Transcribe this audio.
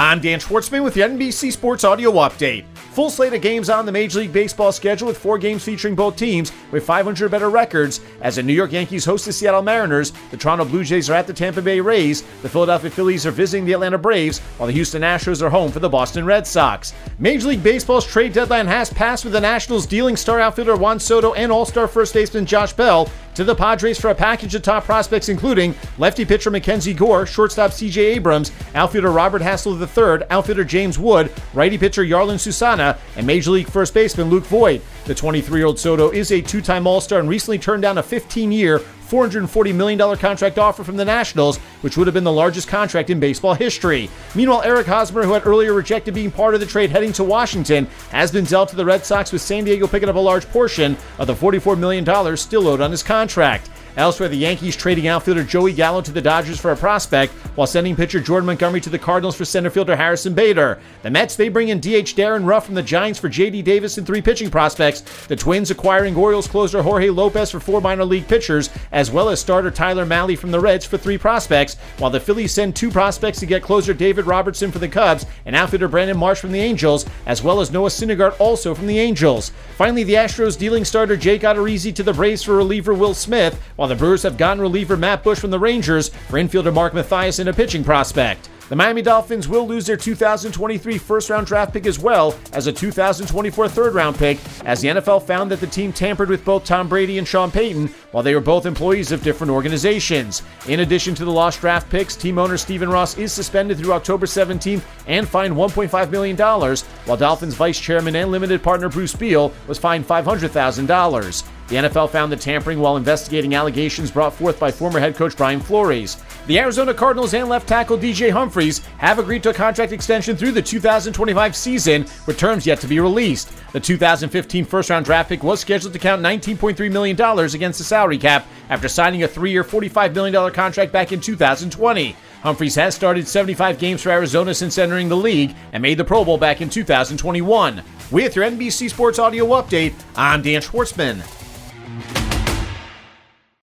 I'm Dan Schwartzman with the NBC Sports Audio Update. Full slate of games on the Major League Baseball schedule with four games featuring both teams with 500 better records. As the New York Yankees host the Seattle Mariners, the Toronto Blue Jays are at the Tampa Bay Rays, the Philadelphia Phillies are visiting the Atlanta Braves, while the Houston Astros are home for the Boston Red Sox. Major League Baseball's trade deadline has passed with the Nationals dealing star outfielder Juan Soto and all star first baseman Josh Bell to the Padres for a package of top prospects, including lefty pitcher Mackenzie Gore, shortstop CJ Abrams, outfielder Robert Hassell III, outfielder James Wood, righty pitcher Jarlin Susana, and Major League first baseman Luke Voit. The 23 year old Soto is a two time All Star and recently turned down a 15 year, $440 million contract offer from the Nationals, which would have been the largest contract in baseball history. Meanwhile, Eric Hosmer, who had earlier rejected being part of the trade heading to Washington, has been dealt to the Red Sox, with San Diego picking up a large portion of the $44 million still owed on his contract. Elsewhere, the Yankees trading outfielder Joey Gallo to the Dodgers for a prospect, while sending pitcher Jordan Montgomery to the Cardinals for center fielder Harrison Bader. The Mets, they bring in DH Darin Ruf from the Giants for J.D. Davis and three pitching prospects. The Twins acquiring Orioles closer Jorge Lopez for four minor league pitchers, as well as starter Tyler Mahle from the Reds for three prospects, while the Phillies send two prospects to get closer David Robertson for the Cubs and outfielder Brandon Marsh from the Angels, as well as Noah Syndergaard also from the Angels. Finally, the Astros dealing starter Jake Odorizzi to the Braves for reliever Will Smith, while the Brewers have gotten reliever Matt Bush from the Rangers for infielder Mark Mathias and a pitching prospect. The Miami Dolphins will lose their 2023 first round draft pick as well as a 2024 third round pick, as the NFL found that the team tampered with both Tom Brady and Sean Payton while they were both employees of different organizations. In addition to the lost draft picks, team owner Stephen Ross is suspended through October 17th and fined $1.5 million, while Dolphins vice chairman and limited partner Bruce Beal was fined $500,000. The NFL found the tampering while investigating allegations brought forth by former head coach Brian Flores. The Arizona Cardinals and left tackle DJ Humphries have agreed to a contract extension through the 2025 season, with terms yet to be released. The 2015 first round draft pick was scheduled to count $19.3 million against the salary cap after signing a three year, $45 million contract back in 2020. Humphries has started 75 games for Arizona since entering the league and made the Pro Bowl back in 2021. With your NBC Sports Audio Update, I'm Dan Schwartzman.